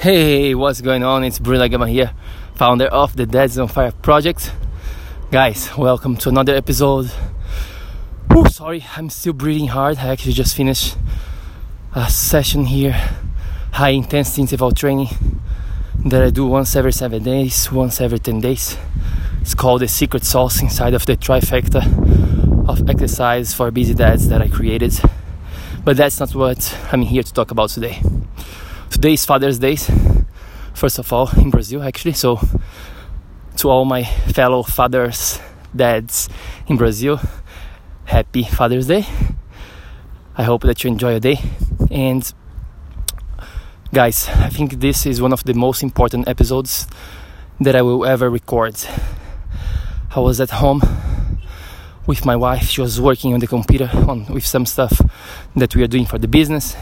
Hey, what's going on? It's Bruno Gama here, founder of the Dads on Fire project. Guys, welcome to another episode. Oh, sorry, I'm still breathing hard. I actually just finished a session here, high intensity interval training that I do once every seven days, once every 10 days. It's called the secret sauce inside of the trifecta of exercise for busy dads that I created. But that's not what I'm here to talk about today today is Father's Day, first of all, in Brazil, actually. So, to all my fellow fathers, dads in Brazil, happy Father's Day. I hope that you enjoy your day. And, guys, I think this is one of the most important episodes that I will ever record. I was at home with my wife. She was working on the computer on with some stuff that we are doing for the business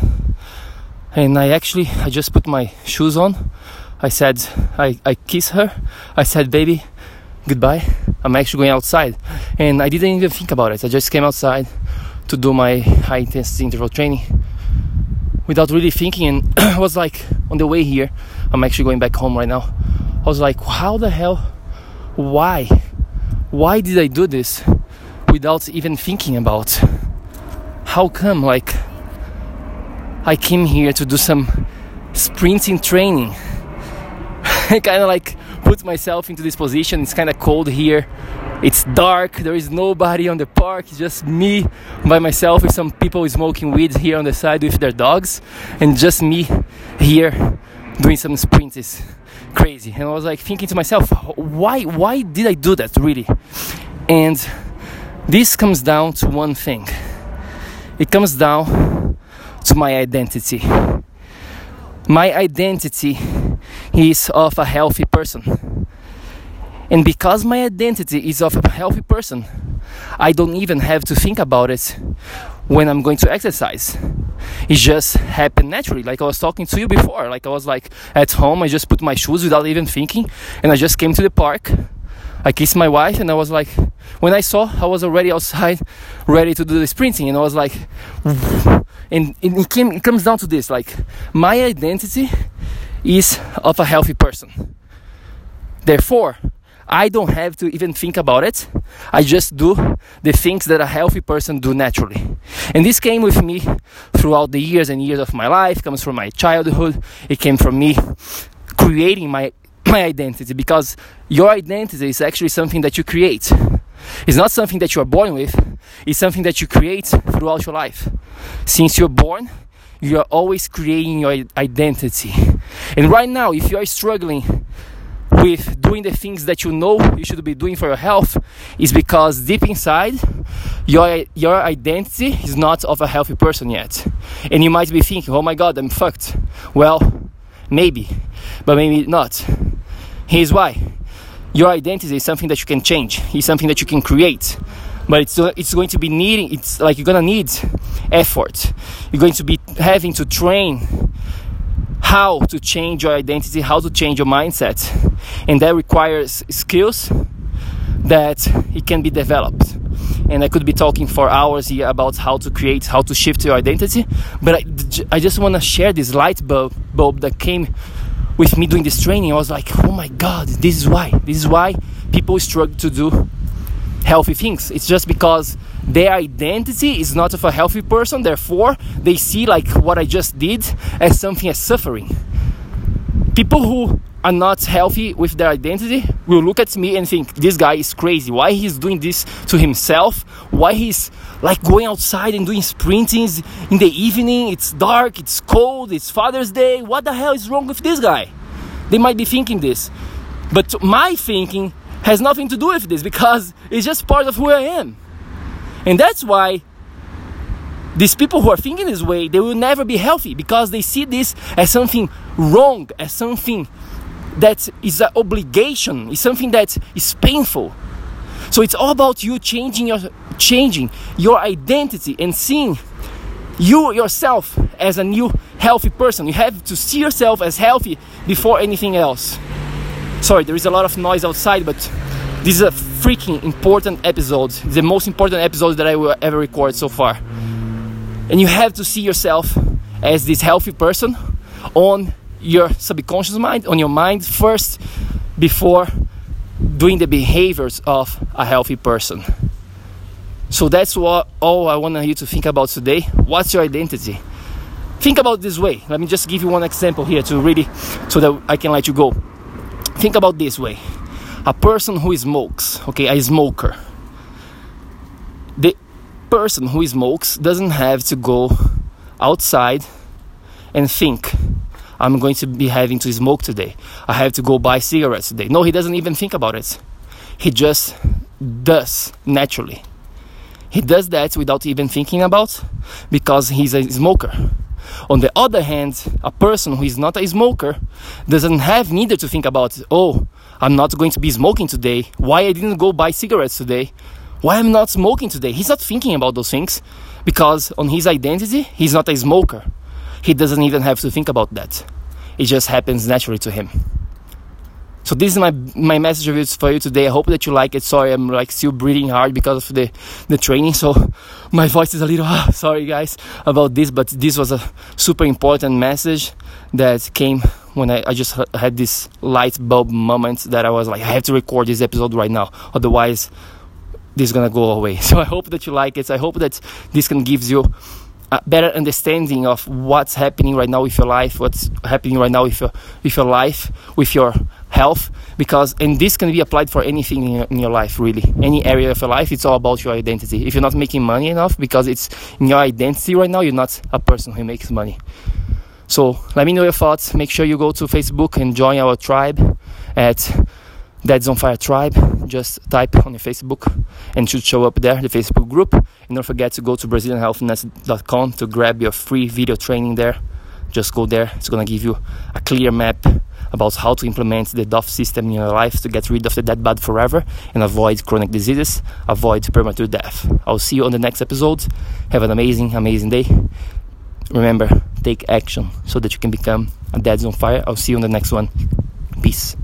and I actually I just put my shoes on. I said I, I kiss her. I said baby goodbye. I'm actually going outside and I didn't even think about it. I just came outside to do my high intensity interval training without really thinking and I was like on the way here I'm actually going back home right now. I was like how the hell why why did I do this without even thinking about how come like I came here to do some sprinting training. I kind of like put myself into this position. It's kind of cold here. It's dark. There is nobody on the park. It's just me by myself with some people smoking weed here on the side with their dogs, and just me here doing some sprints. It's crazy. And I was like thinking to myself, why? Why did I do that really? And this comes down to one thing. It comes down my identity. My identity is of a healthy person. And because my identity is of a healthy person, I don't even have to think about it when I'm going to exercise. It just happened naturally. Like I was talking to you before. Like I was like at home, I just put my shoes without even thinking, and I just came to the park. I kissed my wife, and I was like, when I saw, I was already outside, ready to do the sprinting, and I was like, and it, came, it comes down to this like my identity is of a healthy person. Therefore i don't have to even think about it. I just do the things that a healthy person do naturally. And this came with me throughout the years and years of my life. Comes from my childhood. It came from me creating my my identity because your identity is actually something that you create it's not something that you are born with, it's something that you create throughout your life. Since you're born, you are always creating your identity. And right now, if you are struggling with doing the things that you know you should be doing for your health, is because deep inside, your, your identity is not of a healthy person yet. And you might be thinking, oh my god, I'm fucked. Well, maybe, but maybe not. Here's why your identity is something that you can change. It's something that you can create. But it's it's going to be needing it's like you're gonna need effort. You're going to be having to train how to change your identity how to change your mindset. And that requires skills that it can be developed. And i could be talking for hours here about how to create how to shift your identity but i, I just want to share this light bulb, bulb that came with me doing this training, I was like, oh my god, this is why. This is why people struggle to do healthy things. It's just because their identity is not of a healthy person, therefore, they see like what I just did as something as suffering. People who are not healthy with their identity will look at me and think this guy is crazy. Why he's doing this to himself? Why he's like going outside and doing sprintings in the evening? It's dark it's cold it's father's day. What the hell is wrong with this guy? They might be thinking this. But my thinking has nothing to do with this because it's just part of who i am. And that's why these people who are thinking this way they will never be healthy because they see this as something wrong as something that is an obligation, is something that is painful. So it's all about you changing your changing your identity and seeing you yourself as a new healthy person. You have to see yourself as healthy before anything else. Sorry, there is a lot of noise outside, but this is a freaking important episode. The most important episode that I will ever record so far. And you have to see yourself as this healthy person on your subconscious mind, on your mind first before doing the behaviors of a healthy person. So that's what all I want you to think about today. What's your identity? Think about this way. Let me just give you one example here to really so that I can let you go. Think about this way. A person who smokes, okay, a smoker. The person who smokes doesn't have to go outside and think I'm going to be having to smoke today. I have to go buy cigarettes today. No, he doesn't even think about it. He just does naturally. He does that without even thinking about because he's a smoker. On the other hand, a person who is not a smoker doesn't have neither to think about, oh, I'm not going to be smoking today. Why I didn't go buy cigarettes today? Why I'm not smoking today? He's not thinking about those things because on his identity, he's not a smoker. He doesn't even have to think about that. It just happens naturally to him. So this is my my message for you today. I hope that you like it. Sorry, I'm like still breathing hard because of the the training. So my voice is a little ah, sorry guys about this, but this was a super important message that came when I, I just had this light bulb moment that I was like, I have to record this episode right now, otherwise this is gonna go away. So I hope that you like it. I hope that this can give you a better understanding of what's happening right now with your life, what's happening right now with your with your life, with your health. Because and this can be applied for anything in your, in your life, really, any area of your life. It's all about your identity. If you're not making money enough, because it's in your identity right now, you're not a person who makes money. So let me know your thoughts. Make sure you go to Facebook and join our tribe at Dads on Fire Tribe. Just type on your Facebook and should show up there, the Facebook group. And don't forget to go to BrazilianHealthNet.com to grab your free video training there. Just go there, it's gonna give you a clear map about how to implement the DOF system in your life to get rid of the dad bod forever and avoid chronic diseases, avoid premature death. I'll see you on the next episode. Have an amazing, amazing day. Remember, take action so that you can become a Dads on Fire. I'll see you on the next one. Peace.